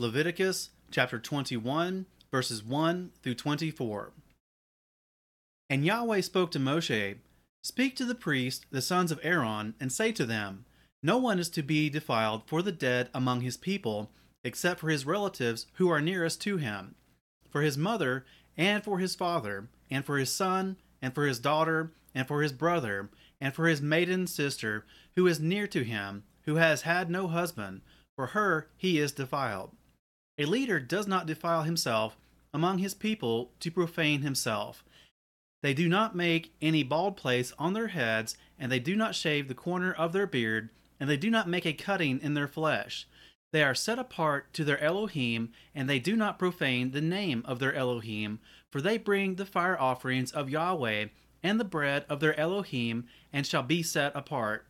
Leviticus chapter 21, verses 1 through 24. And Yahweh spoke to Moshe, Speak to the priests, the sons of Aaron, and say to them, No one is to be defiled for the dead among his people, except for his relatives who are nearest to him, for his mother, and for his father, and for his son, and for his daughter, and for his brother, and for his maiden sister, who is near to him, who has had no husband, for her he is defiled. A leader does not defile himself among his people to profane himself. They do not make any bald place on their heads, and they do not shave the corner of their beard, and they do not make a cutting in their flesh. They are set apart to their Elohim, and they do not profane the name of their Elohim, for they bring the fire offerings of Yahweh and the bread of their Elohim, and shall be set apart.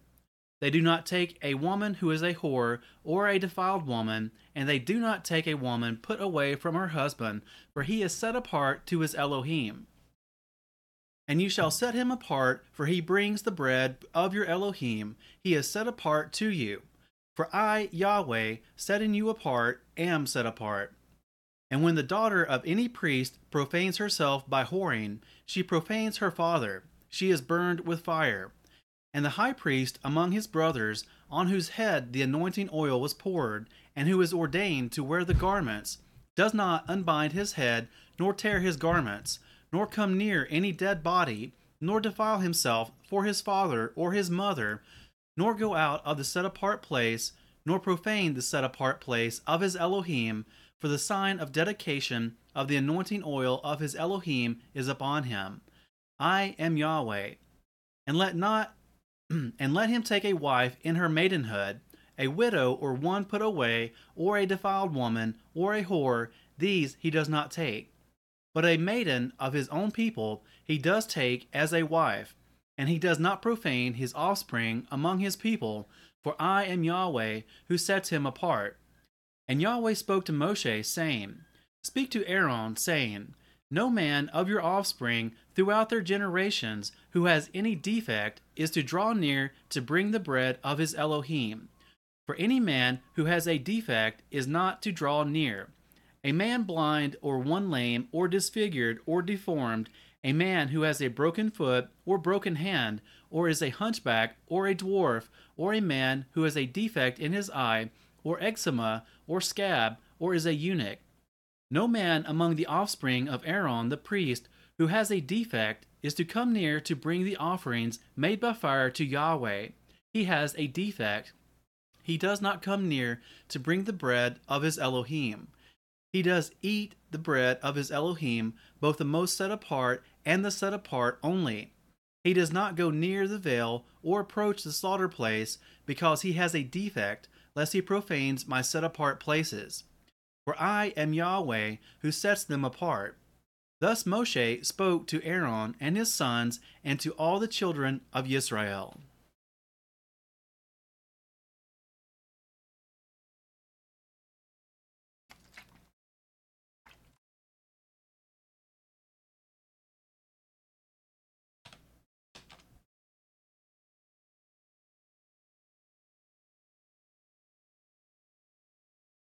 They do not take a woman who is a whore or a defiled woman, and they do not take a woman put away from her husband, for he is set apart to his Elohim. And you shall set him apart, for he brings the bread of your Elohim. He is set apart to you. For I, Yahweh, setting you apart, am set apart. And when the daughter of any priest profanes herself by whoring, she profanes her father. She is burned with fire. And the high priest among his brothers, on whose head the anointing oil was poured, and who is ordained to wear the garments, does not unbind his head, nor tear his garments, nor come near any dead body, nor defile himself for his father or his mother, nor go out of the set apart place, nor profane the set apart place of his Elohim, for the sign of dedication of the anointing oil of his Elohim is upon him. I am Yahweh. And let not and let him take a wife in her maidenhood, a widow or one put away, or a defiled woman, or a whore, these he does not take. But a maiden of his own people he does take as a wife, and he does not profane his offspring among his people, for I am Yahweh who sets him apart. And Yahweh spoke to Moshe, saying, Speak to Aaron, saying, no man of your offspring throughout their generations who has any defect is to draw near to bring the bread of his Elohim. For any man who has a defect is not to draw near. A man blind, or one lame, or disfigured, or deformed, a man who has a broken foot, or broken hand, or is a hunchback, or a dwarf, or a man who has a defect in his eye, or eczema, or scab, or is a eunuch no man among the offspring of Aaron the priest who has a defect is to come near to bring the offerings made by fire to Yahweh. He has a defect. He does not come near to bring the bread of his Elohim. He does eat the bread of his Elohim, both the most set apart and the set apart only. He does not go near the veil or approach the slaughter place because he has a defect, lest he profanes my set apart places for I am Yahweh who sets them apart. Thus Moshe spoke to Aaron and his sons and to all the children of Israel.